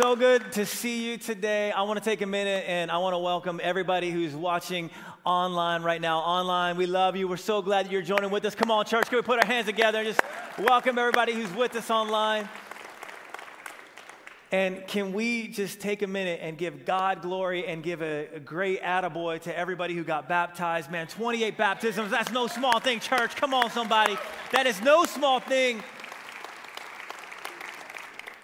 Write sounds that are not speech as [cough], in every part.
So good to see you today. I want to take a minute and I want to welcome everybody who's watching online right now. Online, we love you. We're so glad you're joining with us. Come on, church, can we put our hands together and just welcome everybody who's with us online? And can we just take a minute and give God glory and give a, a, great attaboy to everybody who got baptized? Man, 28 baptisms, that's no small thing, church. Come on, somebody. That is no small thing.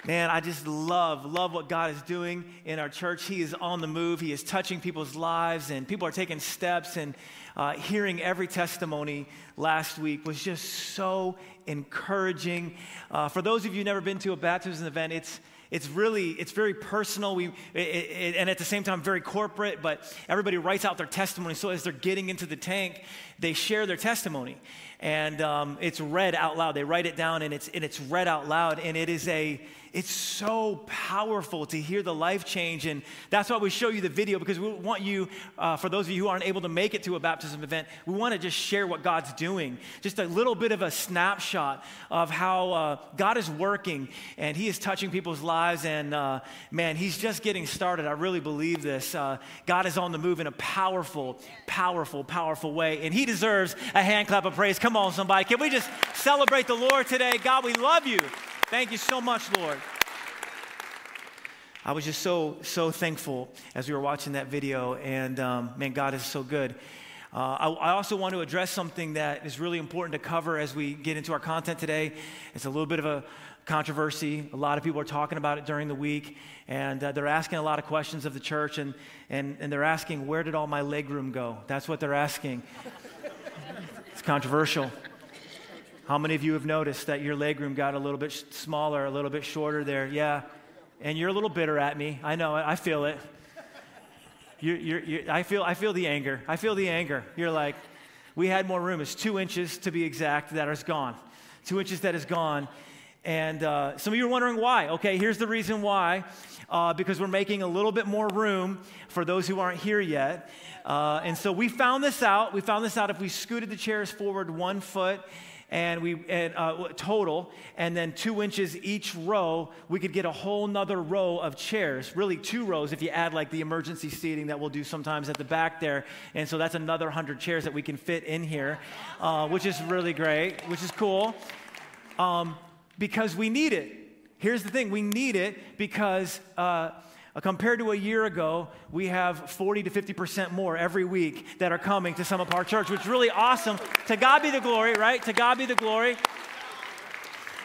Man, I just love, love what God is doing in our church. He is on the move. He is touching people's lives, and people are taking steps. And uh, hearing every testimony last week was just so encouraging. Uh, for those of you never been to a baptism event, it's it's really it's very personal we, it, it, and at the same time very corporate but everybody writes out their testimony so as they're getting into the tank they share their testimony and um, it's read out loud they write it down and it's, and it's read out loud and it is a it's so powerful to hear the life change. And that's why we show you the video because we want you, uh, for those of you who aren't able to make it to a baptism event, we want to just share what God's doing. Just a little bit of a snapshot of how uh, God is working and He is touching people's lives. And uh, man, He's just getting started. I really believe this. Uh, God is on the move in a powerful, powerful, powerful way. And He deserves a hand clap of praise. Come on, somebody. Can we just celebrate the Lord today? God, we love you. Thank you so much, Lord. I was just so, so thankful as we were watching that video, and um, man, God is so good. Uh, I, I, also want to address something that is really important to cover as we get into our content today. It's a little bit of a controversy. A lot of people are talking about it during the week, and uh, they're asking a lot of questions of the church, and, and, and they're asking, Where did all my leg room go? That's what they're asking. [laughs] it's controversial. How many of you have noticed that your legroom got a little bit smaller, a little bit shorter there? Yeah. And you're a little bitter at me. I know it. I feel it. You're, you're, you're, I, feel, I feel the anger. I feel the anger. You're like, we had more room. It's two inches to be exact that is gone. Two inches that is gone. And uh, some of you are wondering why. Okay, here's the reason why. Uh, because we're making a little bit more room for those who aren't here yet. Uh, and so we found this out. We found this out if we scooted the chairs forward one foot and we and, uh, total, and then two inches each row, we could get a whole nother row of chairs. Really, two rows if you add like the emergency seating that we'll do sometimes at the back there. And so that's another hundred chairs that we can fit in here, uh, which is really great, which is cool, um, because we need it. Here's the thing: we need it because. Uh, compared to a year ago, we have 40 to 50% more every week that are coming to Summit Park Church, which is really awesome. To God be the glory, right? To God be the glory.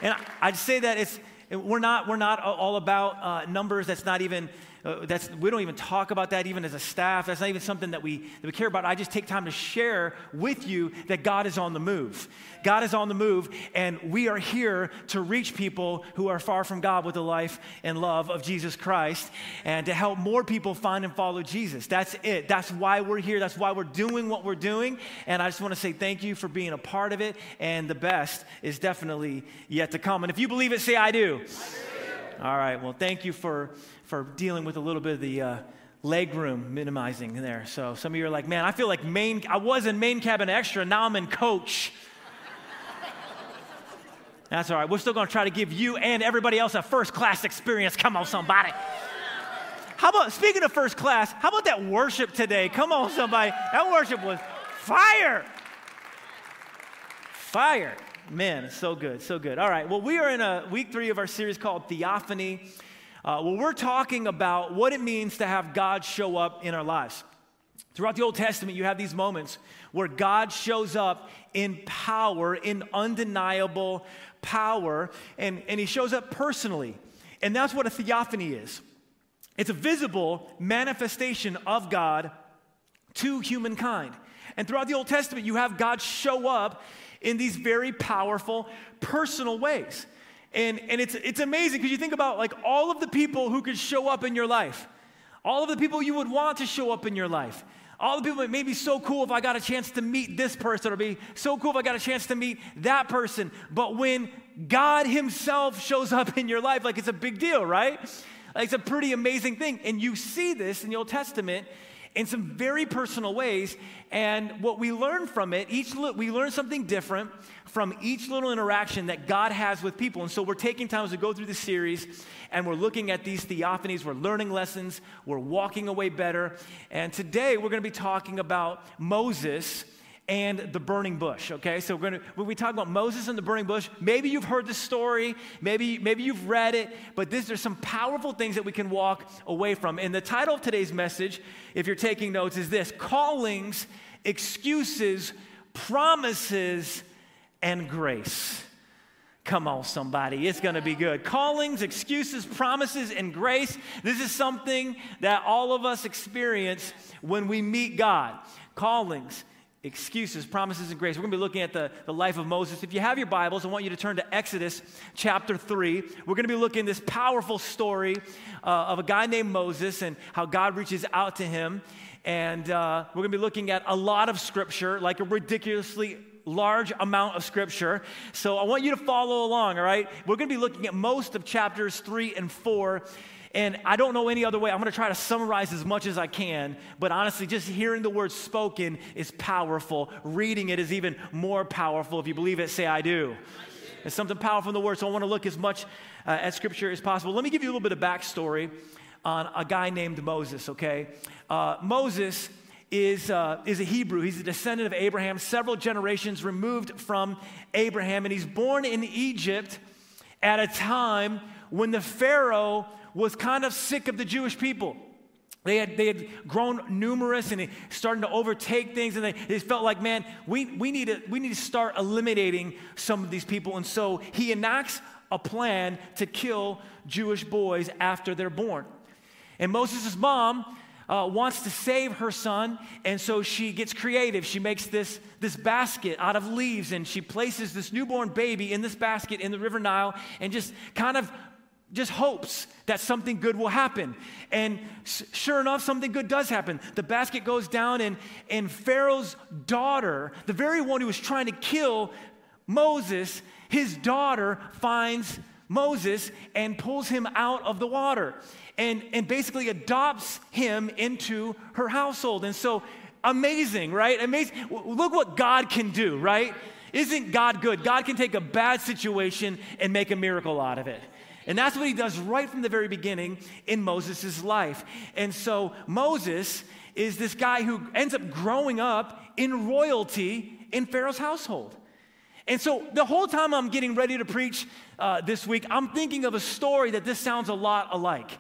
And I'd say that it's, we're not, we're not all about uh, numbers. That's not even uh, that's, we don't even talk about that even as a staff. That's not even something that we, that we care about. I just take time to share with you that God is on the move. God is on the move, and we are here to reach people who are far from God with the life and love of Jesus Christ and to help more people find and follow Jesus. That's it. That's why we're here. That's why we're doing what we're doing. And I just want to say thank you for being a part of it. And the best is definitely yet to come. And if you believe it, say, I do. I do. All right. Well, thank you for for dealing with a little bit of the uh, leg room minimizing there. So some of you are like, man, I feel like main, I was in main cabin extra, now I'm in coach. That's all right. We're still going to try to give you and everybody else a first class experience. Come on, somebody. How about, speaking of first class, how about that worship today? Come on, somebody. That worship was fire. Fire. Man, so good, so good. All right, well, we are in a week three of our series called Theophany. Uh, well, we're talking about what it means to have God show up in our lives. Throughout the Old Testament, you have these moments where God shows up in power, in undeniable power, and, and he shows up personally. And that's what a theophany is it's a visible manifestation of God to humankind. And throughout the Old Testament, you have God show up in these very powerful, personal ways. And, and it's, it's amazing because you think about like all of the people who could show up in your life, all of the people you would want to show up in your life. All the people, it may be so cool if I got a chance to meet this person, or be so cool if I got a chance to meet that person. But when God Himself shows up in your life, like it's a big deal, right? Like it's a pretty amazing thing. And you see this in the Old Testament, in some very personal ways. And what we learn from it, each we learn something different from each little interaction that God has with people. And so we're taking time as we go through the series and we're looking at these theophanies, we're learning lessons, we're walking away better. And today we're going to be talking about Moses and the burning bush. Okay, so we're gonna when we talk about Moses and the burning bush, maybe you've heard the story, maybe maybe you've read it, but this, there's some powerful things that we can walk away from. And the title of today's message, if you're taking notes, is this: callings, excuses, promises, and grace. Come on, somebody. It's going to be good. Callings, excuses, promises, and grace. This is something that all of us experience when we meet God. Callings, excuses, promises, and grace. We're going to be looking at the, the life of Moses. If you have your Bibles, I want you to turn to Exodus chapter 3. We're going to be looking at this powerful story uh, of a guy named Moses and how God reaches out to him. And uh, we're going to be looking at a lot of scripture, like a ridiculously large amount of scripture. So I want you to follow along, all right? We're going to be looking at most of chapters 3 and 4. And I don't know any other way. I'm going to try to summarize as much as I can. But honestly, just hearing the word spoken is powerful. Reading it is even more powerful. If you believe it, say, I do. It's something powerful in the word. So I want to look as much uh, at scripture as possible. Let me give you a little bit of backstory on a guy named Moses, okay? Uh, Moses is, uh, is a Hebrew. He's a descendant of Abraham, several generations removed from Abraham, and he's born in Egypt at a time when the Pharaoh was kind of sick of the Jewish people. They had, they had grown numerous and starting to overtake things, and they, they felt like, man, we, we, need to, we need to start eliminating some of these people. And so he enacts a plan to kill Jewish boys after they're born. And Moses' mom uh, wants to save her son, and so she gets creative. She makes this, this basket out of leaves, and she places this newborn baby in this basket in the River Nile and just kind of just hopes that something good will happen. And sure enough, something good does happen. The basket goes down, and, and Pharaoh's daughter, the very one who was trying to kill Moses, his daughter finds Moses and pulls him out of the water and, and basically adopts him into her household. And so, amazing, right? Amazing. Look what God can do, right? Isn't God good? God can take a bad situation and make a miracle out of it. And that's what he does right from the very beginning in Moses' life. And so Moses is this guy who ends up growing up in royalty in Pharaoh's household. And so the whole time I'm getting ready to preach uh, this week, I'm thinking of a story that this sounds a lot alike.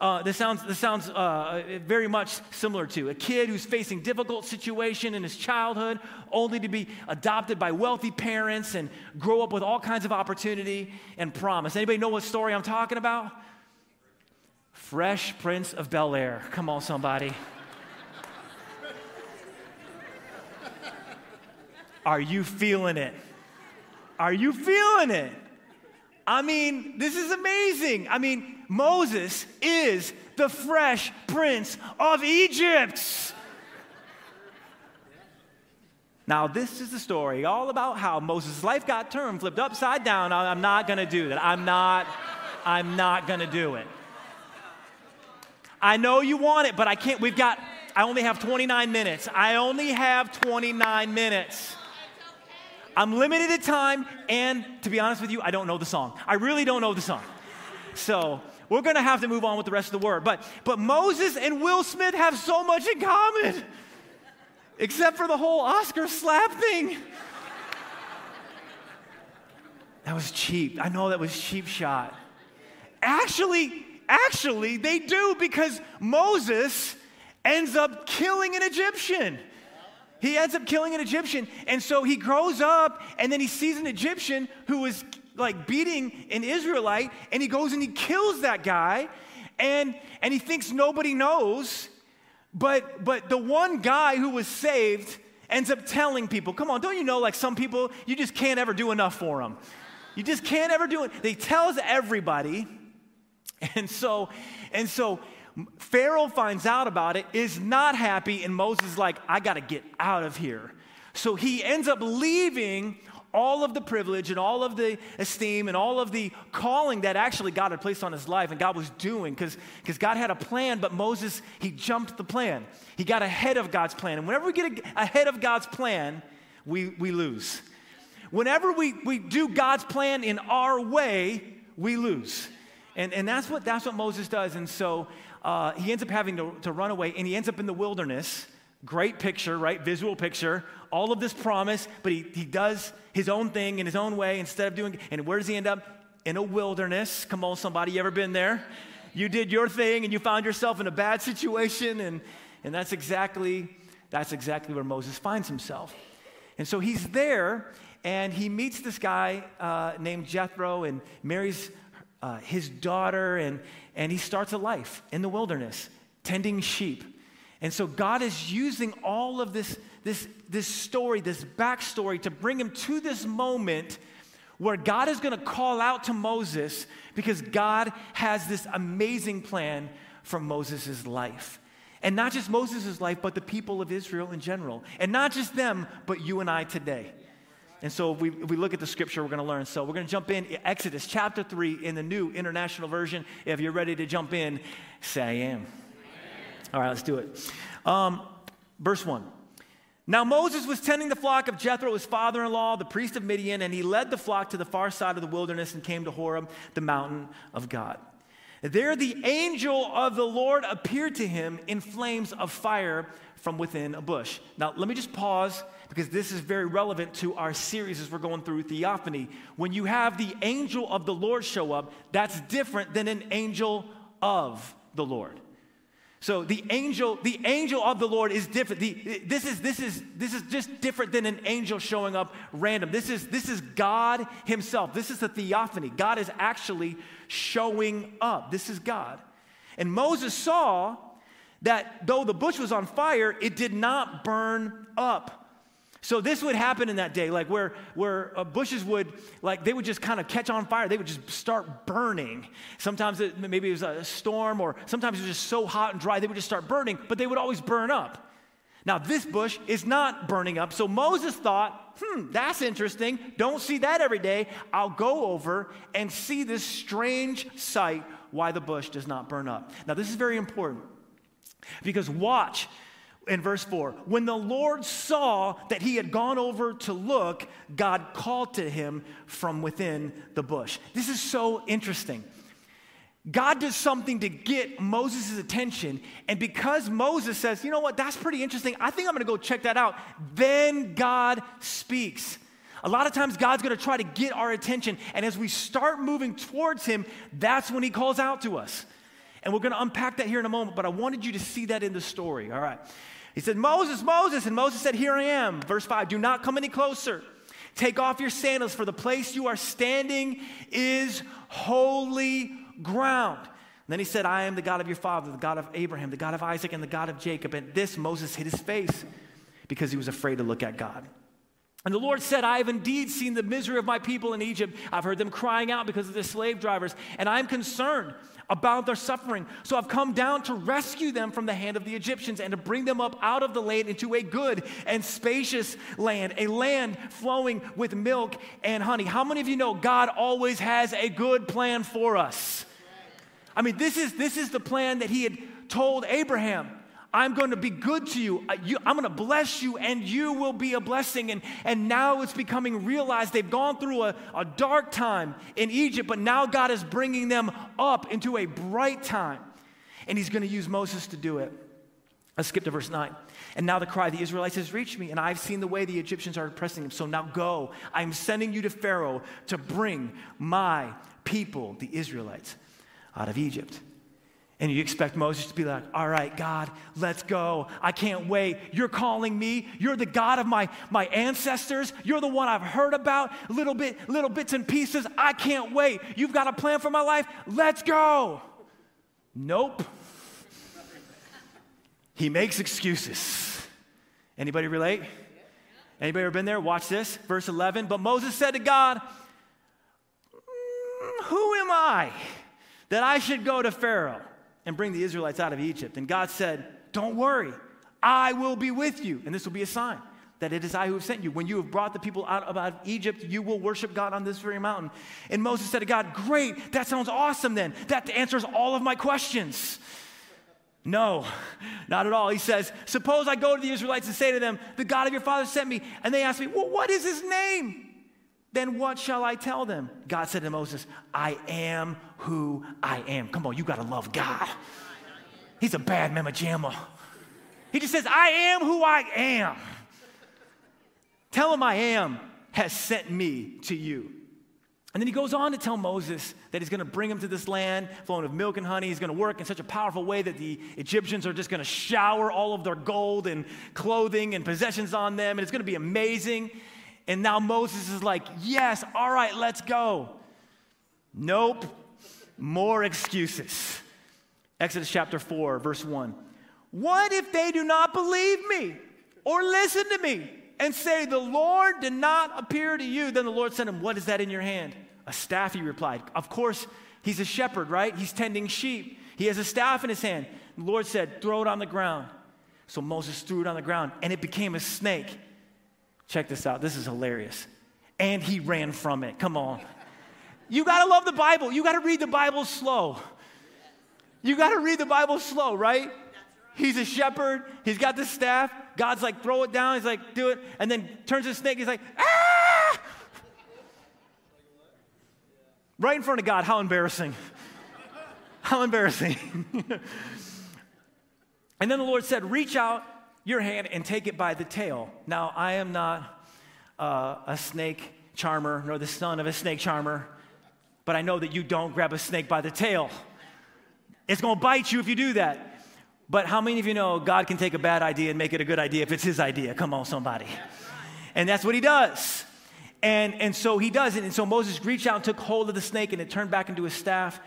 Uh, this sounds, this sounds uh, very much similar to a kid who's facing difficult situation in his childhood, only to be adopted by wealthy parents and grow up with all kinds of opportunity and promise. Anybody know what story I'm talking about? Fresh Prince of Bel Air. Come on, somebody. Are you feeling it? Are you feeling it? I mean, this is amazing. I mean, Moses is the fresh prince of Egypt. Now, this is the story all about how Moses' life got turned, flipped upside down. I'm not going to do that. I'm not, I'm not going to do it. I know you want it, but I can't. We've got, I only have 29 minutes. I only have 29 minutes. I'm limited in time, and to be honest with you, I don't know the song. I really don't know the song. So we're going to have to move on with the rest of the word. But, but Moses and Will Smith have so much in common, except for the whole Oscar slap thing. That was cheap. I know that was cheap shot. Actually, actually, they do because Moses ends up killing an Egyptian. He ends up killing an Egyptian. And so he grows up and then he sees an Egyptian who is like beating an Israelite and he goes and he kills that guy and and he thinks nobody knows but but the one guy who was saved ends up telling people. Come on don't you know like some people you just can't ever do enough for them you just can't ever do it. They tells everybody [laughs] and so and so Pharaoh finds out about it is not happy and Moses like I got to get out of here. So he ends up leaving all of the privilege and all of the esteem and all of the calling that actually God had placed on his life and God was doing because God had a plan, but Moses, he jumped the plan. He got ahead of God's plan. And whenever we get ahead of God's plan, we, we lose. Whenever we, we do God's plan in our way, we lose. And, and that's, what, that's what Moses does. And so uh, he ends up having to, to run away and he ends up in the wilderness. Great picture, right? Visual picture. All of this promise, but he, he does his own thing in his own way instead of doing, and where does he end up? In a wilderness. Come on, somebody, you ever been there? You did your thing and you found yourself in a bad situation, and, and that's exactly, that's exactly where Moses finds himself. And so he's there, and he meets this guy uh, named Jethro and marries uh, his daughter, and, and he starts a life in the wilderness, tending sheep. And so God is using all of this, this, this story, this backstory, to bring him to this moment where God is going to call out to Moses because God has this amazing plan for Moses' life. And not just Moses' life, but the people of Israel in general. And not just them, but you and I today. And so if we, if we look at the scripture, we're going to learn. So we're going to jump in Exodus chapter 3 in the new international version. If you're ready to jump in, say I am. All right, let's do it. Um, verse 1. Now Moses was tending the flock of Jethro, his father in law, the priest of Midian, and he led the flock to the far side of the wilderness and came to Horeb, the mountain of God. There the angel of the Lord appeared to him in flames of fire from within a bush. Now, let me just pause because this is very relevant to our series as we're going through theophany. When you have the angel of the Lord show up, that's different than an angel of the Lord. So the angel, the angel of the Lord is different. The, this, is, this, is, this is just different than an angel showing up random. This is, this is God Himself. This is the theophany. God is actually showing up. This is God. And Moses saw that though the bush was on fire, it did not burn up. So this would happen in that day, like where, where uh, bushes would, like they would just kind of catch on fire. They would just start burning. Sometimes it, maybe it was a storm or sometimes it was just so hot and dry, they would just start burning, but they would always burn up. Now this bush is not burning up. So Moses thought, hmm, that's interesting. Don't see that every day. I'll go over and see this strange sight why the bush does not burn up. Now this is very important because watch, in verse 4 when the Lord saw that he had gone over to look, God called to him from within the bush. This is so interesting. God does something to get Moses' attention, and because Moses says, you know what, that's pretty interesting, I think I'm gonna go check that out, then God speaks. A lot of times, God's gonna try to get our attention, and as we start moving towards Him, that's when He calls out to us. And we're gonna unpack that here in a moment, but I wanted you to see that in the story, all right? He said, Moses, Moses. And Moses said, Here I am. Verse 5 Do not come any closer. Take off your sandals, for the place you are standing is holy ground. And then he said, I am the God of your father, the God of Abraham, the God of Isaac, and the God of Jacob. And this Moses hid his face because he was afraid to look at God. And the Lord said, I have indeed seen the misery of my people in Egypt. I've heard them crying out because of the slave drivers, and I'm concerned about their suffering. So I've come down to rescue them from the hand of the Egyptians and to bring them up out of the land into a good and spacious land, a land flowing with milk and honey. How many of you know God always has a good plan for us? I mean, this is, this is the plan that He had told Abraham. I'm going to be good to you. I'm going to bless you, and you will be a blessing. And, and now it's becoming realized they've gone through a, a dark time in Egypt, but now God is bringing them up into a bright time. And He's going to use Moses to do it. Let's skip to verse 9. And now the cry of the Israelites has reached me, and I've seen the way the Egyptians are oppressing them. So now go. I'm sending you to Pharaoh to bring my people, the Israelites, out of Egypt. And you expect Moses to be like, all right, God, let's go. I can't wait. You're calling me. You're the God of my, my ancestors. You're the one I've heard about, little bit, little bits and pieces. I can't wait. You've got a plan for my life. Let's go. Nope. He makes excuses. Anybody relate? Anybody ever been there? Watch this. Verse 11. But Moses said to God, mm, Who am I that I should go to Pharaoh? And bring the Israelites out of Egypt. And God said, Don't worry, I will be with you, and this will be a sign. that it is I who have sent you. When you have brought the people out of Egypt, you will worship God on this very mountain. And Moses said to God, Great, that sounds awesome then. That answers all of my questions. No, not at all. He says, Suppose I go to the Israelites and say to them, The God of your father sent me. And they ask me, Well, what is his name? Then what shall I tell them? God said to Moses, I am who I am. Come on, you got to love God. He's a bad mama jamma. He just says, I am who I am. Tell him I am has sent me to you. And then he goes on to tell Moses that he's going to bring him to this land flowing with milk and honey. He's going to work in such a powerful way that the Egyptians are just going to shower all of their gold and clothing and possessions on them, and it's going to be amazing. And now Moses is like, Yes, all right, let's go. Nope, more excuses. Exodus chapter 4, verse 1. What if they do not believe me or listen to me? and say, The Lord did not appear to you. Then the Lord said him, What is that in your hand? A staff, he replied. Of course, he's a shepherd, right? He's tending sheep. He has a staff in his hand. The Lord said, Throw it on the ground. So Moses threw it on the ground, and it became a snake. Check this out. This is hilarious. And he ran from it. Come on. You got to love the Bible. You got to read the Bible slow. You got to read the Bible slow, right? He's a shepherd. He's got the staff. God's like, throw it down. He's like, do it. And then turns to the snake. He's like, ah! Right in front of God. How embarrassing. How embarrassing. [laughs] and then the Lord said, reach out your hand and take it by the tail. Now, I am not uh, a snake charmer, nor the son of a snake charmer, but I know that you don't grab a snake by the tail. It's to bite you if you do that. But how many of you know God can take a bad idea and make it a good idea if it's his idea? Come on, somebody. And that's what he does. And, and so he does it. And so Moses reached out and took hold of the snake and it turned back into a staff.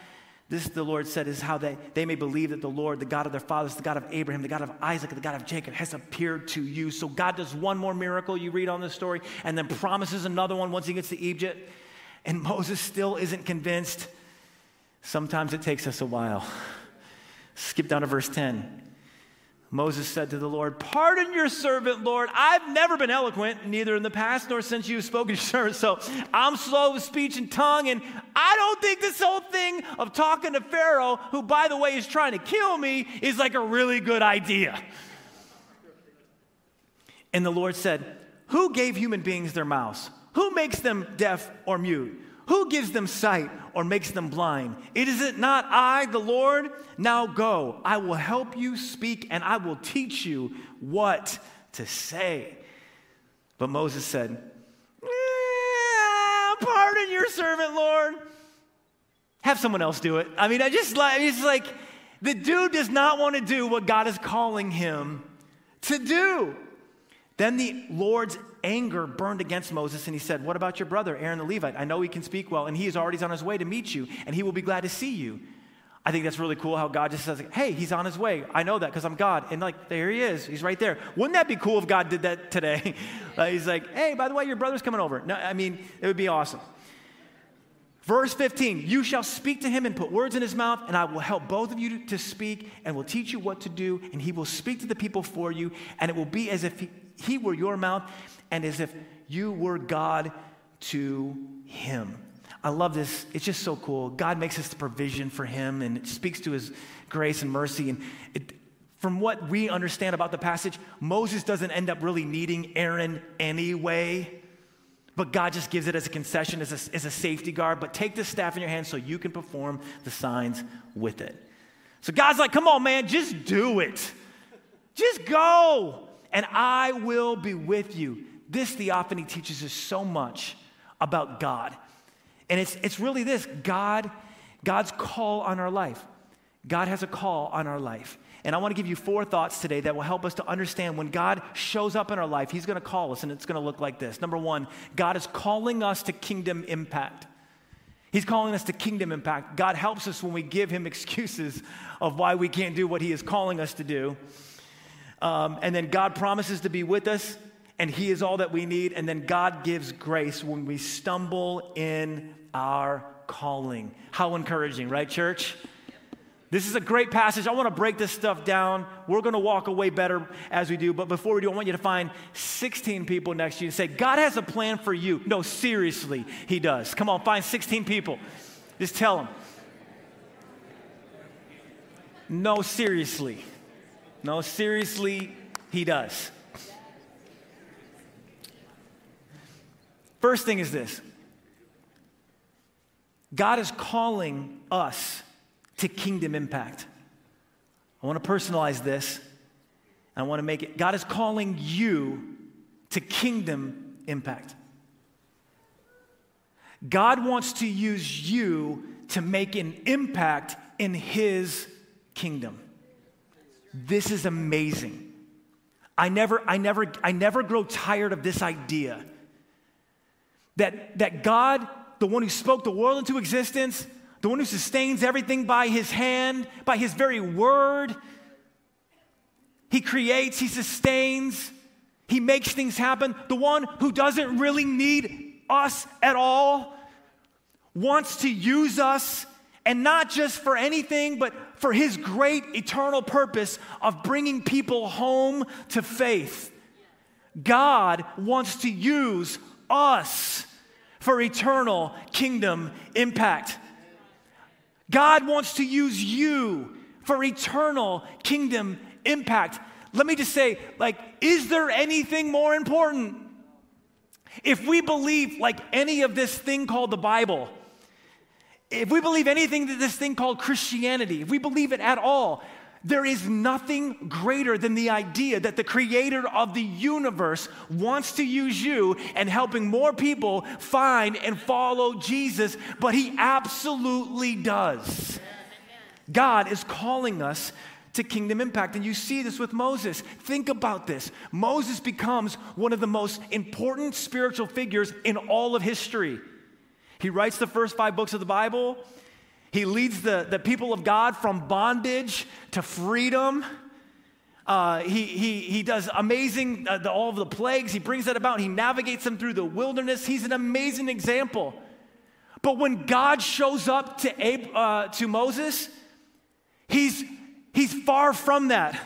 This, the Lord said, is how they, they may believe that the Lord, the God of their fathers, the God of Abraham, the God of Isaac, the God of Jacob, has appeared to you. So God does one more miracle, you read on this story, and then promises another one once he gets to Egypt. And Moses still isn't convinced. Sometimes it takes us a while. Skip down to verse 10. Moses said to the Lord, Pardon your servant, Lord. I've never been eloquent, neither in the past nor since you've spoken to your servant. So I'm slow of speech and tongue. And I don't think this whole thing of talking to Pharaoh, who, by the way, is trying to kill me, is like a really good idea. And the Lord said, Who gave human beings their mouths? Who makes them deaf or mute? Who gives them sight or makes them blind? It is it not I, the Lord? Now go. I will help you speak and I will teach you what to say. But Moses said, Pardon your servant, Lord. Have someone else do it. I mean, I just like, it's like the dude does not want to do what God is calling him to do. Then the Lord's anger burned against Moses, and he said, What about your brother, Aaron the Levite? I know he can speak well, and he is already on his way to meet you, and he will be glad to see you. I think that's really cool how God just says, Hey, he's on his way. I know that because I'm God. And like, there he is. He's right there. Wouldn't that be cool if God did that today? [laughs] he's like, Hey, by the way, your brother's coming over. No, I mean, it would be awesome. Verse 15, you shall speak to him and put words in his mouth, and I will help both of you to speak and will teach you what to do, and he will speak to the people for you, and it will be as if he, he were your mouth and as if you were God to him. I love this. It's just so cool. God makes us the provision for him and it speaks to his grace and mercy. And it, from what we understand about the passage, Moses doesn't end up really needing Aaron anyway. But God just gives it as a concession, as a, as a safety guard. But take this staff in your hand so you can perform the signs with it. So God's like, come on, man, just do it. Just go and I will be with you. This theophany teaches us so much about God. And it's, it's really this God, God's call on our life. God has a call on our life. And I want to give you four thoughts today that will help us to understand when God shows up in our life, He's going to call us, and it's going to look like this. Number one, God is calling us to kingdom impact. He's calling us to kingdom impact. God helps us when we give Him [laughs] excuses of why we can't do what He is calling us to do. Um, and then God promises to be with us, and He is all that we need. And then God gives grace when we stumble in our calling. How encouraging, right, church? This is a great passage. I want to break this stuff down. We're going to walk away better as we do. But before we do, I want you to find 16 people next to you and say, God has a plan for you. No, seriously, He does. Come on, find 16 people. Just tell them. No, seriously. No, seriously, He does. First thing is this God is calling us to kingdom impact. I want to personalize this. I want to make it God is calling you to kingdom impact. God wants to use you to make an impact in His kingdom. This is amazing. I never, I never, I never grow tired of this idea that, that God, the one who spoke the world into existence, the one who sustains everything by his hand, by his very word. He creates, he sustains, he makes things happen. The one who doesn't really need us at all wants to use us, and not just for anything, but for his great eternal purpose of bringing people home to faith. God wants to use us for eternal kingdom impact. God wants to use you for eternal kingdom impact. Let me just say, like, is there anything more important? If we believe, like, any of this thing called the Bible, if we believe anything that this thing called Christianity, if we believe it at all, there is nothing greater than the idea that the creator of the universe wants to use you and helping more people find and follow Jesus, but he absolutely does. God is calling us to kingdom impact. And you see this with Moses. Think about this. Moses becomes one of the most important spiritual figures in all of history. He writes the first five books of the Bible. He leads the, the people of God from bondage to freedom. Uh, he, he, he does amazing, uh, the, all of the plagues. He brings that about. He navigates them through the wilderness. He's an amazing example. But when God shows up to, Ab- uh, to Moses, he's, he's far from that.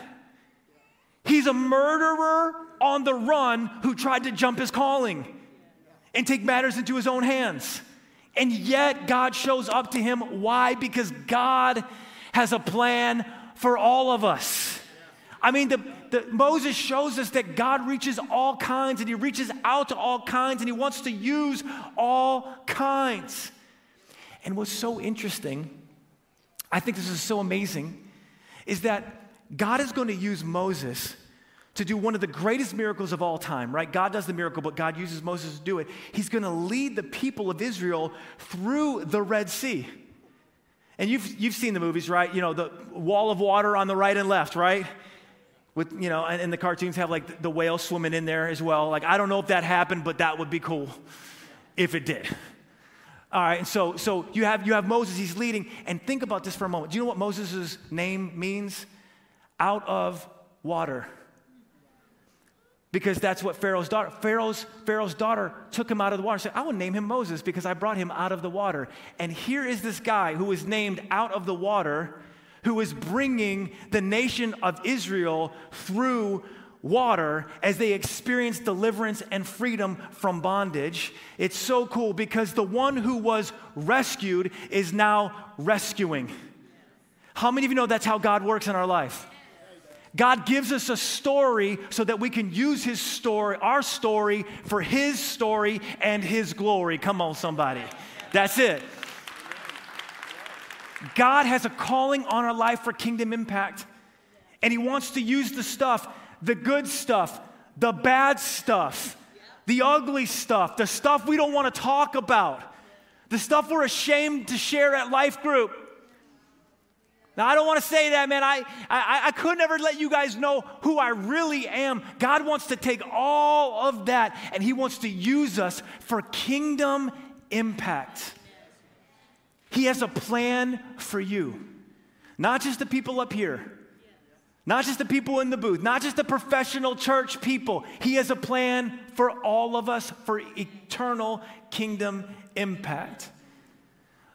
He's a murderer on the run who tried to jump his calling and take matters into his own hands. And yet God shows up to him. Why? Because God has a plan for all of us. I mean, the, the, Moses shows us that God reaches all kinds and he reaches out to all kinds and he wants to use all kinds. And what's so interesting, I think this is so amazing, is that God is going to use Moses to do one of the greatest miracles of all time, right? God does the miracle, but God uses Moses to do it. He's going to lead the people of Israel through the Red Sea. And you've, you've seen the movies, right? You know, the wall of water on the right and left, right? With, you know, and, and the cartoons have like the whale swimming in there as well. Like, I don't know if that happened, but that would be cool if it did. All right, and so, so you, have, you have Moses, he's leading. And think about this for a moment. Do you know what Moses' name means? Out of water because that's what Pharaoh's daughter, Pharaoh's, Pharaoh's daughter took him out of the water. Said, I will name him Moses because I brought him out of the water. And here is this guy who is named out of the water, who is bringing the nation of Israel through water as they experience deliverance and freedom from bondage. It's so cool because the one who was rescued is now rescuing. How many of you know that's how God works in our life? God gives us a story so that we can use his story, our story, for his story and his glory. Come on, somebody. That's it. God has a calling on our life for kingdom impact, and he wants to use the stuff, the good stuff, the bad stuff, the ugly stuff, the stuff we don't want to talk about, the stuff we're ashamed to share at life group now, I don't want to say that, man. I, I, I could never let you guys know who I really am. God wants to take all of that and He wants to use us for kingdom impact. He has a plan for you, not just the people up here, not just the people in the booth, not just the professional church people. He has a plan for all of us for eternal kingdom impact.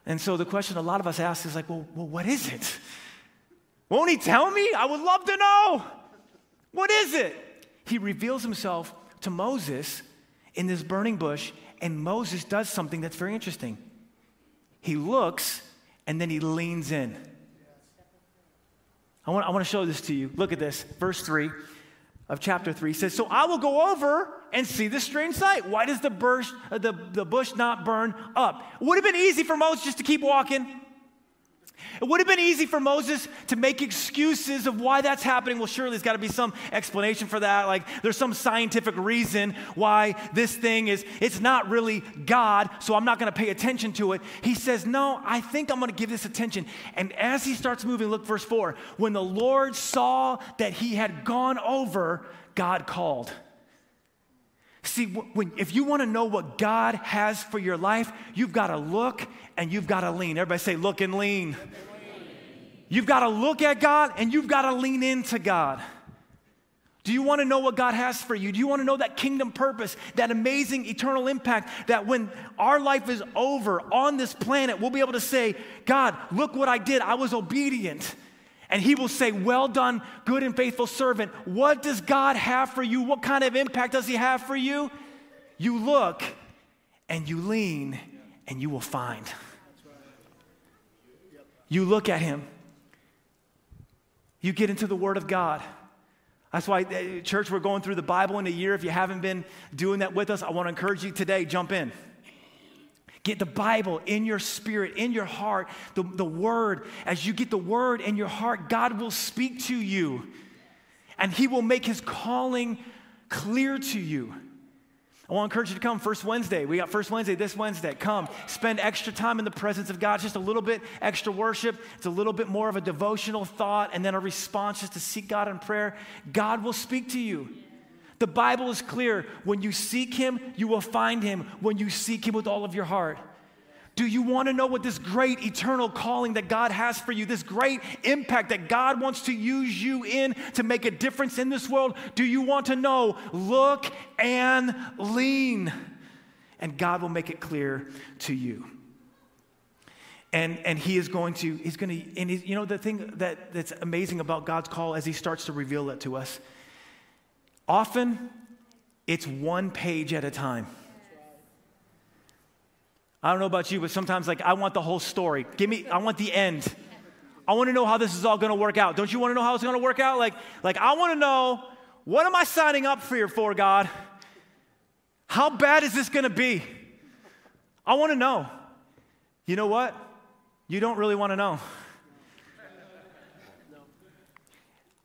And so the question a lot of us ask is like, well, well what is it? Won't he tell me? I would love to know. What is it? He reveals himself to Moses in this burning bush, and Moses does something that's very interesting. He looks and then he leans in. I want, I want to show this to you. Look at this, verse 3 of chapter 3 says, So I will go over and see this strange sight. Why does the bush, the, the bush not burn up? It would have been easy for Moses just to keep walking. It would have been easy for Moses to make excuses of why that's happening. Well, surely there's got to be some explanation for that. Like there's some scientific reason why this thing is, it's not really God, so I'm not going to pay attention to it. He says, No, I think I'm going to give this attention. And as he starts moving, look, verse 4 when the Lord saw that he had gone over, God called. See, when, if you want to know what God has for your life, you've got to look and you've got to lean. Everybody say, look and lean. You've got to look at God and you've got to lean into God. Do you want to know what God has for you? Do you want to know that kingdom purpose, that amazing eternal impact that when our life is over on this planet, we'll be able to say, God, look what I did. I was obedient. And he will say, Well done, good and faithful servant. What does God have for you? What kind of impact does he have for you? You look and you lean and you will find. You look at him, you get into the Word of God. That's why, uh, church, we're going through the Bible in a year. If you haven't been doing that with us, I want to encourage you today, jump in. Get the Bible in your spirit, in your heart, the, the Word. As you get the Word in your heart, God will speak to you and He will make His calling clear to you. I want to encourage you to come first Wednesday. We got first Wednesday this Wednesday. Come, spend extra time in the presence of God, just a little bit extra worship. It's a little bit more of a devotional thought and then a response just to seek God in prayer. God will speak to you. The Bible is clear. When you seek Him, you will find Him when you seek Him with all of your heart. Do you want to know what this great eternal calling that God has for you, this great impact that God wants to use you in to make a difference in this world? Do you want to know? Look and lean, and God will make it clear to you. And, and he is going to, he's going to, and you know, the thing that, that's amazing about God's call as he starts to reveal it to us Often, it's one page at a time. I don't know about you, but sometimes, like, I want the whole story. Give me, I want the end. I want to know how this is all going to work out. Don't you want to know how it's going to work out? Like, like I want to know what am I signing up for, for God? How bad is this going to be? I want to know. You know what? You don't really want to know.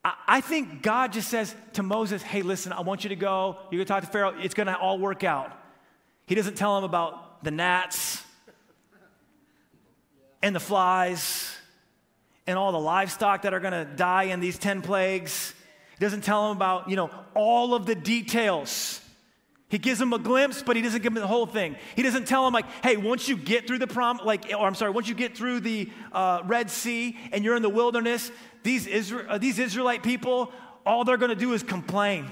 I think God just says to Moses, hey, listen, I want you to go. You're going to talk to Pharaoh. It's going to all work out. He doesn't tell him about the gnats and the flies and all the livestock that are going to die in these 10 plagues. He doesn't tell him about, you know, all of the details. He gives him a glimpse, but he doesn't give him the whole thing. He doesn't tell him like, "Hey, once you get through the prom, like, or I'm sorry, once you get through the uh, Red Sea and you're in the wilderness, these, Isra- uh, these Israelite people, all they're going to do is complain,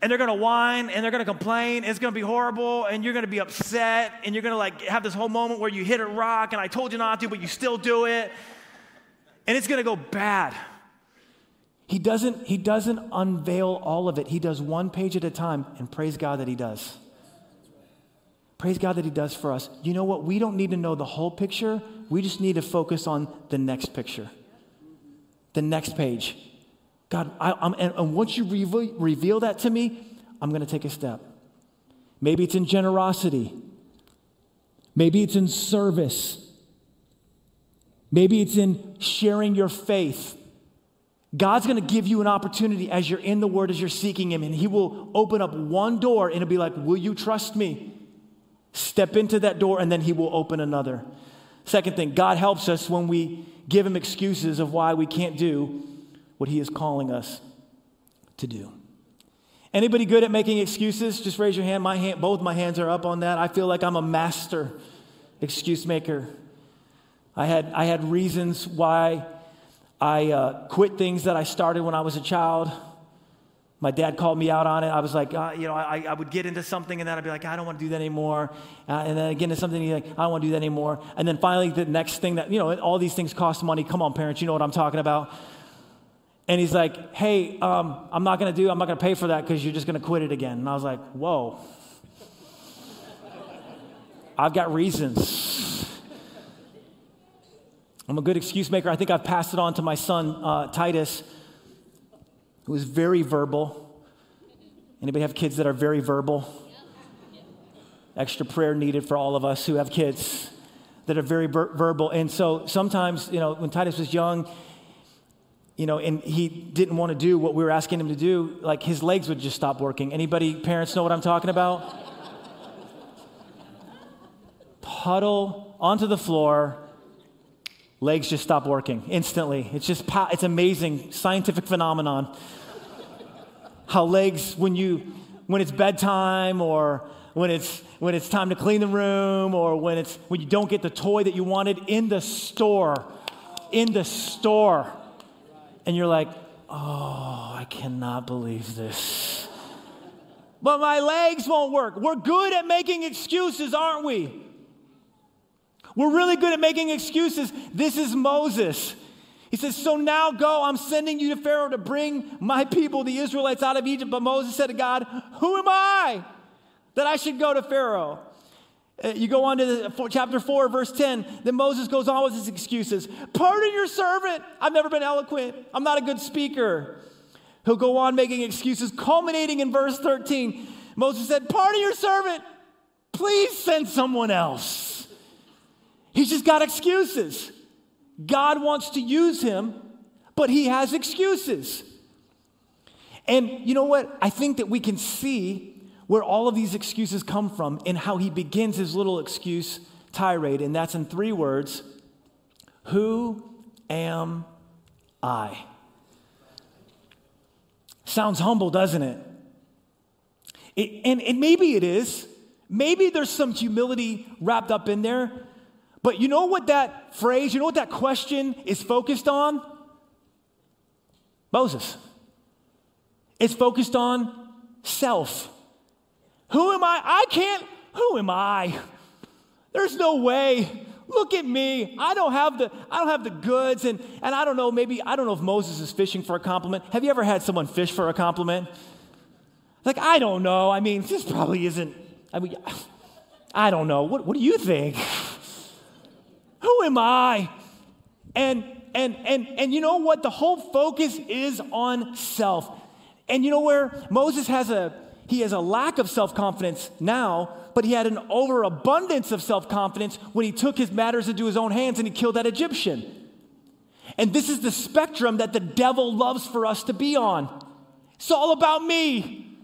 and they're to whine and they're to complain. It's to be horrible, and you're to be upset, and you're to like have this whole moment where you hit a rock, and I told you not to, but you still do it, and it's to go bad." He doesn't, he doesn't unveil all of it. He does one page at a time, and praise God that he does. Praise God that he does for us. You know what? We don't need to know the whole picture. We just need to focus on the next picture, the next page. God, I, and, and, once you reveal, reveal that to me, I'm going to take a step. Maybe it's in generosity. Maybe it's in service. Maybe it's in sharing your faith. God's going to give you an opportunity as you're in the Word, as you're seeking Him, and He will open up one door and it'll be like, Will you trust me? Step into that door, and then He will open another. Second thing, God helps us when we give Him excuses of why we can't do what He is calling us to do. Anybody good at making excuses? Just raise your hand. My hand, both my hands are up on that. I feel like I'm a master excuse maker. I had, I had reasons why I uh, quit things that I started when I was a child. My dad called me out on it. I was like, uh, you know, I, I would get into something and then I'd be like, I don't want to do that anymore. Uh, and then again, into something, like, I don't want to do that anymore. And then finally, the next thing that, you know, all these things cost money. Come on, parents, you know what I'm talking about. And he's like, hey, um, I'm not going to do, I'm not going to pay for that because you're just going to quit it again. And I was like, whoa. I've got reasons. I'm a good excuse maker. I think I've passed it on to my son, uh, Titus who is very verbal. Anybody have kids that are very verbal? Extra prayer needed for all of us who have kids that are very ver- verbal. And so sometimes, you know, when Titus was young, you know, and he didn't want to do what we were asking him to do, like his legs would just stop working. Anybody, parents, know what I'm talking about? Puddle onto the floor, legs just stop working instantly. It's just, it's amazing scientific phenomenon how legs, when you, when it's bedtime or when it's, when it's time to clean the room or when it's, when you don't get the toy that you wanted in the store, in the store, and you're like, oh, I cannot believe this. But my legs won't work. We're good at making excuses, aren't we? We're really good at making excuses. This is Moses. He says, So now go, I'm sending you to Pharaoh to bring my people, the Israelites, out of Egypt. But Moses said to God, Who am I that I should go to Pharaoh? Uh, you go on to the, chapter 4, verse 10. Then Moses goes on with his excuses. Pardon your servant. I've never been eloquent. I'm not a good speaker. He'll go on making excuses, culminating in verse 13. Moses said, Pardon your servant. Please send someone else. He's just got excuses. God wants to use him, but he has excuses. And you know what? I think that we can see where all of these excuses come from and how he begins his little excuse tirade, and that's in three words Who am I? Sounds humble, doesn't it? it and, and maybe it is. Maybe there's some humility wrapped up in there, but you know what that phrase, you know what that question is focused on? Moses. It's focused on self. Who am I? I can't. Who am I? There's no way. Look at me. I don't have the I don't have the goods and and I don't know maybe I don't know if Moses is fishing for a compliment. Have you ever had someone fish for a compliment? Like I don't know. I mean, this probably isn't I mean I don't know. What what do you think? Who am I? And and and and you know what? The whole focus is on self. And you know where Moses has a he has a lack of self-confidence now, but he had an overabundance of self-confidence when he took his matters into his own hands and he killed that Egyptian. And this is the spectrum that the devil loves for us to be on. It's all about me.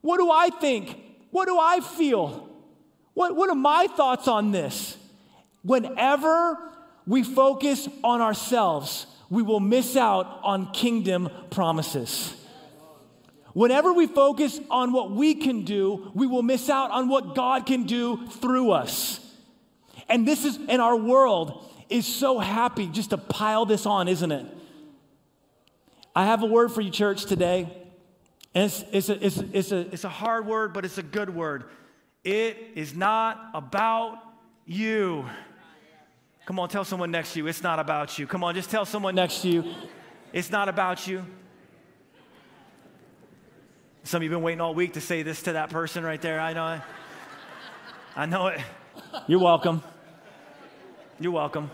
What do I think? What do I feel? What, what are my thoughts on this? Whenever we focus on ourselves, we will miss out on kingdom promises. Whenever we focus on what we can do, we will miss out on what God can do through us. And this is, and our world is so happy just to pile this on, isn't it? I have a word for you, church, today. And it's, it's, a, it's, it's, a, it's a hard word, but it's a good word. It is not about you. Come on, tell someone next to you, it's not about you. Come on, just tell someone next to you, it's not about you. Some of you have been waiting all week to say this to that person right there. I know it. I know it. You're welcome. You're welcome.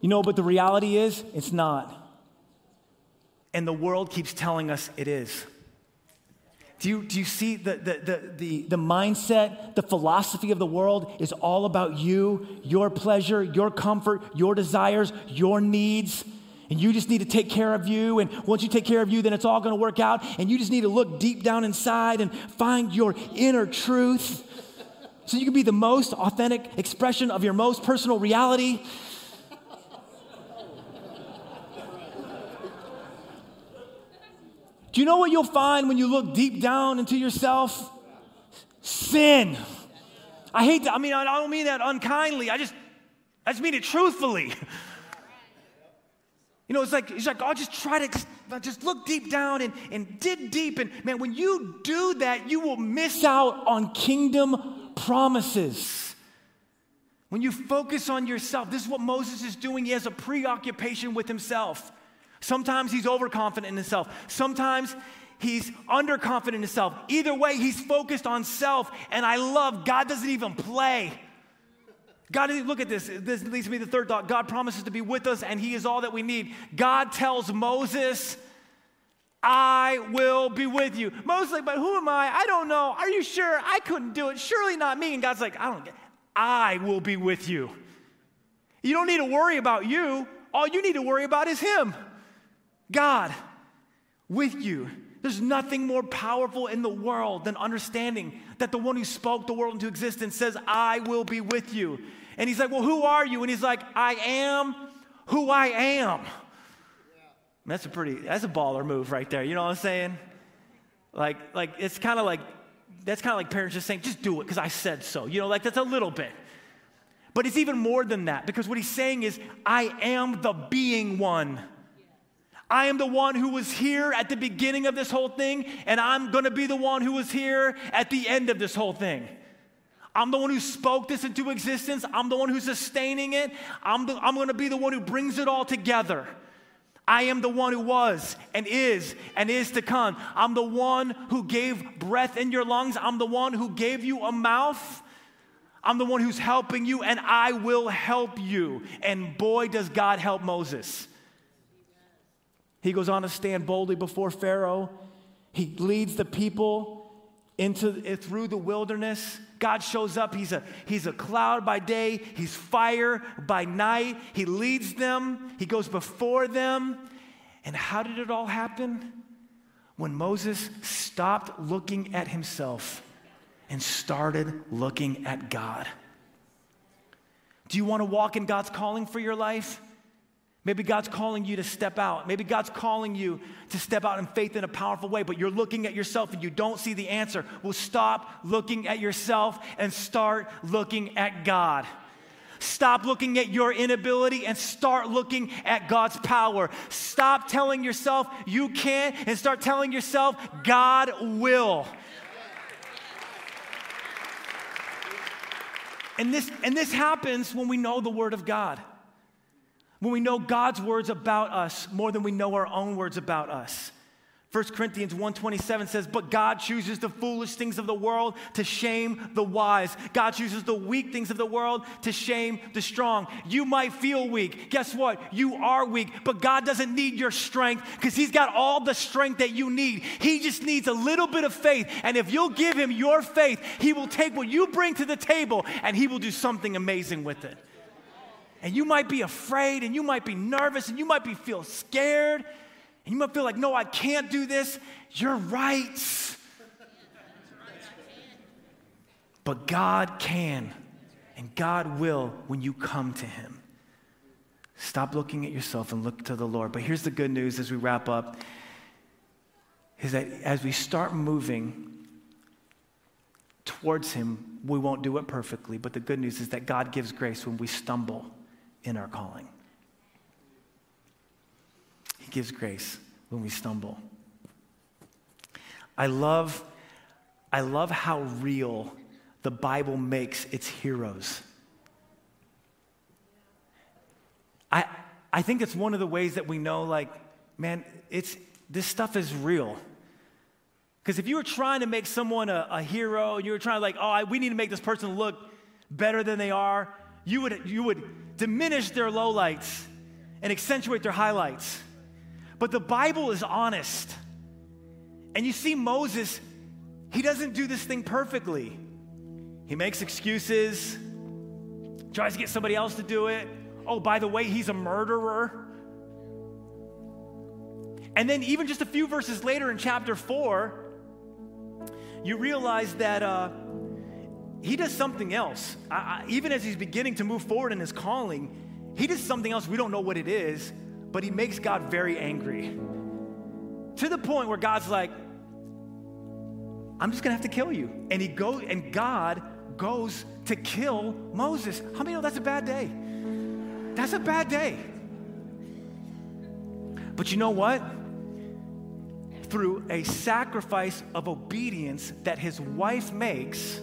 You know, but the reality is, it's not. And the world keeps telling us it is. Do you, do you see the, the, the, the, the mindset, the philosophy of the world is all about you, your pleasure, your comfort, your desires, your needs? And you just need to take care of you. And once you take care of you, then it's all going to work out. And you just need to look deep down inside and find your inner truth so you can be the most authentic expression of your most personal reality. Do you know what you'll find when you look deep down into yourself? Sin. I hate that. I mean, I don't mean that unkindly. I just, I just mean it truthfully. [laughs] You know, it's like, it's like, I'll just try to just look deep down and, and dig deep. And man, when you do that, you will miss out on kingdom promises. When you focus on yourself, this is what Moses is doing. He has a preoccupation with himself. Sometimes he's overconfident in himself. Sometimes he's underconfident in himself. Either way, he's focused on self. And I love God doesn't even play. God, look at this. This leads me to the third thought. God promises to be with us, and He is all that we need. God tells Moses, I will be with you. Moses, like, but who am I? I don't know. Are you sure? I couldn't do it. Surely not me. And God's like, I don't get I will be with you. You don't need to worry about you. All you need to worry about is Him. God with you. There's nothing more powerful in the world than understanding that the one who spoke the world into existence says, I will be with you. And he's like, Well, who are you? And he's like, I am who I am. That's a pretty, that's a baller move right there. You know what I'm saying? Like, like it's kind of like, that's kind of like parents just saying, just do it because I said so. You know, like that's a little bit. But it's even more than that because what he's saying is, I am the being one. I am the one who was here at the beginning of this whole thing, and I'm going to be the one who was here at the end of this whole thing. I'm the one who spoke this into existence. I'm the one who's sustaining it. I'm, I'm going to be the one who brings it all together. I am the one who was and is and is to come. I'm the one who gave breath in your lungs. I'm the one who gave you a mouth. I'm the one who's helping you, and I will help you. And boy, does God help Moses. He goes on to stand boldly before Pharaoh. He leads the people into eh, through the wilderness. God shows up. He's a, he's a cloud by day, he's fire by night. He leads them, he goes before them. And how did it all happen? When Moses stopped looking at himself and started looking at God. Do you want to walk in God's calling for your life? Maybe God's calling you to step out. Maybe God's calling you to step out in faith in a powerful way, but you're looking at yourself and you don't see the answer. Well, stop looking at yourself and start looking at God. Stop looking at your inability and start looking at God's power. Stop telling yourself you can't and start telling yourself God will. And this, and this happens when we know the Word of God when we know God's words about us more than we know our own words about us. 1 Corinthians 1:27 says, "But God chooses the foolish things of the world to shame the wise. God chooses the weak things of the world to shame the strong." You might feel weak. Guess what? You are weak, but God doesn't need your strength because he's got all the strength that you need. He just needs a little bit of faith, and if you'll give him your faith, he will take what you bring to the table and he will do something amazing with it and you might be afraid and you might be nervous and you might be feel scared and you might feel like no i can't do this. You're right. But god can and god will when you come to him. Stop looking at yourself and look to the lord. But here's the good news as we wrap up is that as we start moving towards him we won't do it perfectly. But the good news is that god gives grace when we stumble in our calling. He gives grace when we stumble. I love, I love how real the Bible makes its heroes. I, I think it's one of the ways that we know, like, man, it's, this stuff is real. Because if you were trying to make someone a, a hero, and you were trying to, like, oh, I, we need to make this person look better than they are, you would, you would diminish their lowlights and accentuate their highlights. But the Bible is honest. And you see, Moses, he doesn't do this thing perfectly. He makes excuses, tries to get somebody else to do it. Oh, by the way, he's a murderer. And then, even just a few verses later in chapter 4, you realize that uh, he does something else. I, I, even as he's beginning to move forward in his calling, he does something else. We don't know what it is, but he makes God very angry. To the point where God's like, I'm just gonna have to kill you. And he goes, and God goes to kill Moses. How many know that's a bad day? That's a bad day. But you know what? through a sacrifice of obedience that his wife makes,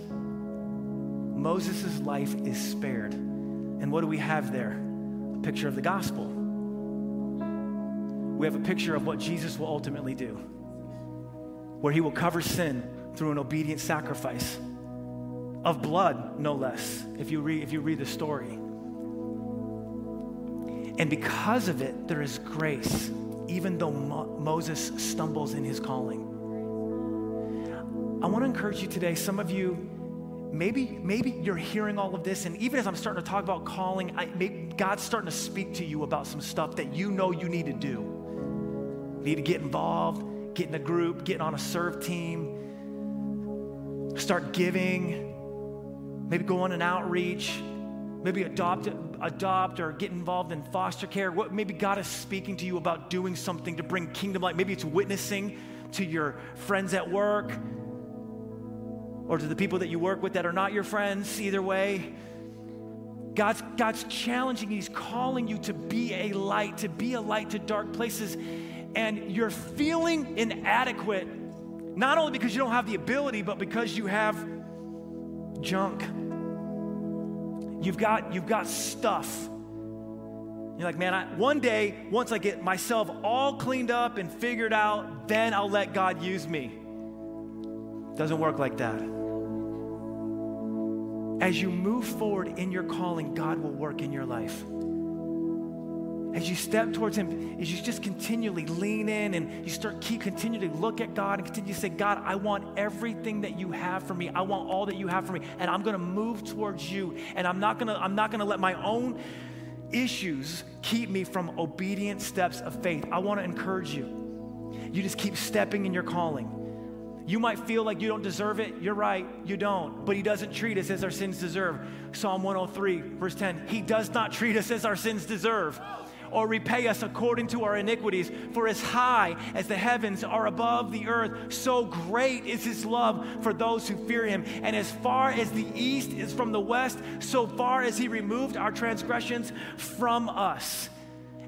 Moses' life is spared. And what do we have there? A picture of the gospel. We have a picture of what Jesus will ultimately do, where he will cover sin through an obedient sacrifice of blood, no less, if you read, if you read the story. And because of it, there is grace, even though Mo- Moses stumbles in his calling. I want to encourage you today, some of you, maybe, maybe you're hearing all of this, and even as I'm starting to talk about calling, I, God's starting to speak to you about some stuff that you know you need to do. You need to get involved, get in a group, get on a serve team, start giving, maybe go on an outreach, maybe adopt, adopt or get involved in foster care. What maybe God is speaking to you about doing something to bring kingdom light. Maybe it's witnessing to your friends at work or to the people that you work with that are not your friends, either way. God's, God's challenging He's calling you to be a light, to be a light to dark places. And you're feeling inadequate, not only because you don't have the ability, but because you have junk. You've got, you've got stuff. You're like, man, I, one day, once I get myself all cleaned up and figured out, then I'll let God use me. Doesn't work like that. As you move forward in your calling, God will work in your life. As you step towards Him, as you just continually lean in and you start keep continually look at God and continue to say, God, I want everything that you have for me. I want all that you have for me, and I'm to move towards you. And I'm not to I'm not to let my own issues keep me from obedient steps of faith. I want to encourage you. You just keep stepping in your calling. You might feel like you don't deserve it. You're right, you don't. But He doesn't treat us as our sins deserve. Psalm 103, verse 10 He does not treat us as our sins deserve or repay us according to our iniquities. For as high as the heavens are above the earth, so great is his love for those who fear him. And as far as the east is from the west, so far as he removed our transgressions from us.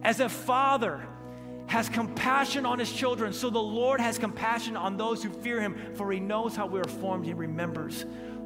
As a father, has compassion on his children, so the Lord has compassion on those who fear him, for he knows how we are formed. He remembers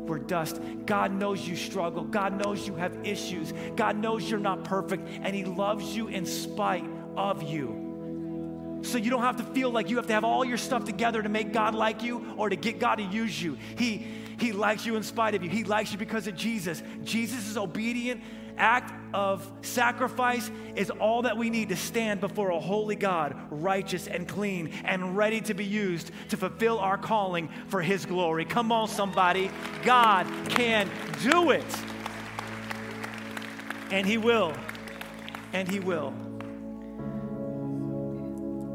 we're dust. God knows you struggle. God knows you have issues. God knows you're not perfect, and He loves you in spite of you. So you don't have to feel like you have to have all your stuff together to make God like you or to get God to use you. He, he likes you in spite of you. He likes you because of Jesus. Jesus is obedient act of sacrifice is all that we need to stand before a holy God, righteous and clean, and ready to be used to fulfill our calling for His glory. Come on, somebody. God can do it. And He will. And He will.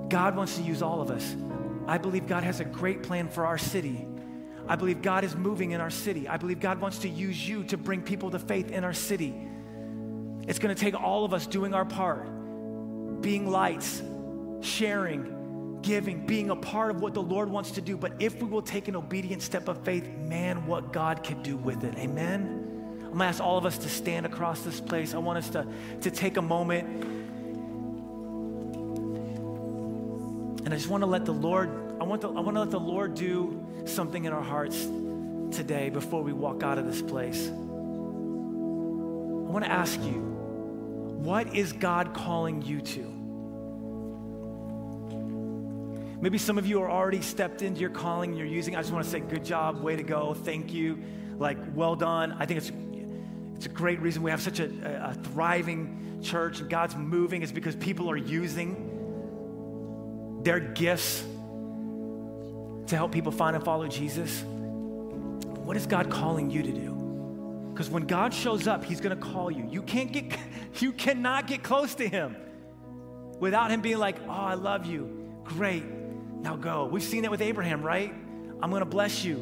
God wants to use all of us. I believe God has a great plan for our city. I believe God is moving in our city. I believe God wants to use you to bring people to faith in our city. It's going to take all of us doing our part, being lights, sharing, giving, being a part of what the Lord wants to do. But if we will take an obedient step of faith, man, what God can do with it. Amen. I'm going to ask all of us to stand across this place. I want us to, to take a moment. And I just want to let the Lord, I want, to, I want to let the Lord do something in our hearts today before we walk out of this place. I want to ask you, what is God calling you to? Maybe some of you are already stepped into your calling, and you're using. I just want to say, good job, way to go, thank you, like, well done. I think it's, it's a great reason we have such a, a thriving church and God's moving is because people are using their gifts to help people find and follow Jesus. What is God calling you to do? Because when God shows up, He's going to call you. You can't get, [laughs] you cannot get close to Him without Him being like, "Oh, I love you. Great, now go." We've seen that with Abraham, right? I'm going to bless you,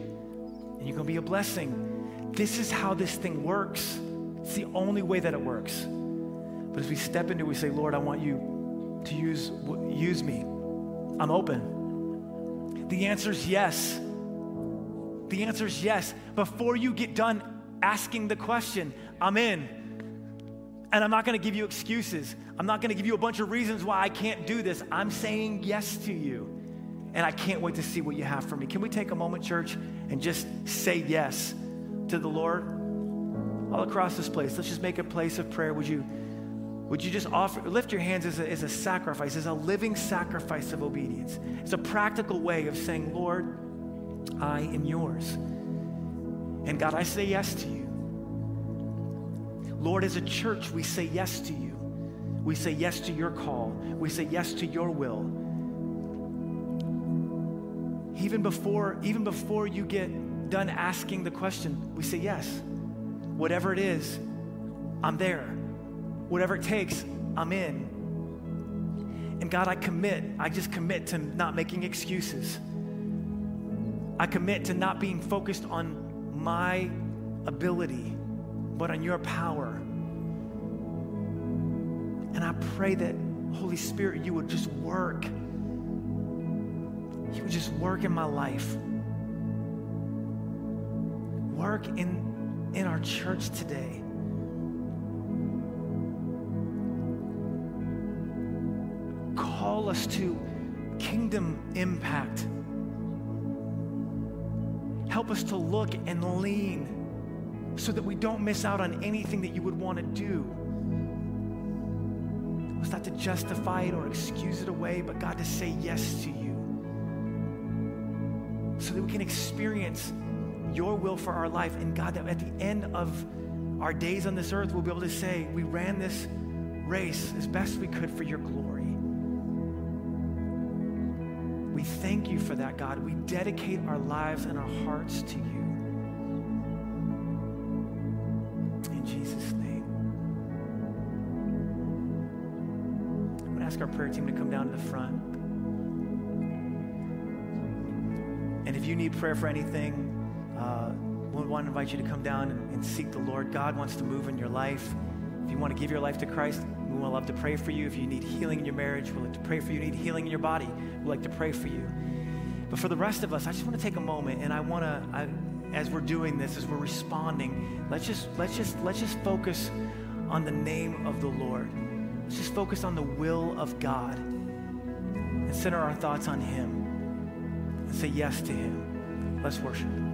and you're going to be a blessing. This is how this thing works. It's the only way that it works. But as we step into it, we say, "Lord, I want you to use use me. I'm open." The answer is yes. The answer is yes. Before you get done asking the question, I'm in. And I'm not going to give you excuses. I'm not going to give you a bunch of reasons why I can't do this. I'm saying yes to you. and I can't wait to see what you have for me. Can we take a moment, church, and just say yes to the Lord? All across this place, let's just make a place of prayer. Would you, would you just offer, lift your hands as a, as a sacrifice, as a living sacrifice of obedience? It's a practical way of saying, Lord, I am yours. And God, I say yes to you. Lord, as a church, we say yes to you. We say yes to your call. We say yes to your will. Even before, even before you get done asking the question, we say yes. Whatever it is, I'm there. Whatever it takes, I'm in. And God, I commit, I just commit to not making excuses. I commit to not being focused on my ability, but on your power. And I pray that, Holy Spirit, you would just work. You would just work in my life. Work in, in our church today. Call us to kingdom impact. Help us to look and lean so that we don't miss out on anything that you would want to do. It's not to justify it or excuse it away, but God to say yes to you so that we can experience your will for our life. And God, that at the end of our days on this earth, we'll be able to say, we ran this race as best we could for your glory. Thank you for that, God. We dedicate our lives and our hearts to you. In Jesus' name. I'm going to ask our prayer team to come down to the front. And if you need prayer for anything, uh, we want to invite you to come down and, and seek the Lord. God wants to move in your life. If you want to give your life to Christ, we would love to pray for you. If you need healing in your marriage, we'd like to pray for you. You need healing in your body, we'd like to pray for you. But for the rest of us, I just want to take a moment and I want to, I, as we're doing this, as we're responding, let's just let's just let's just focus on the name of the Lord. Let's just focus on the will of God and center our thoughts on Him and say yes to Him. Let's worship.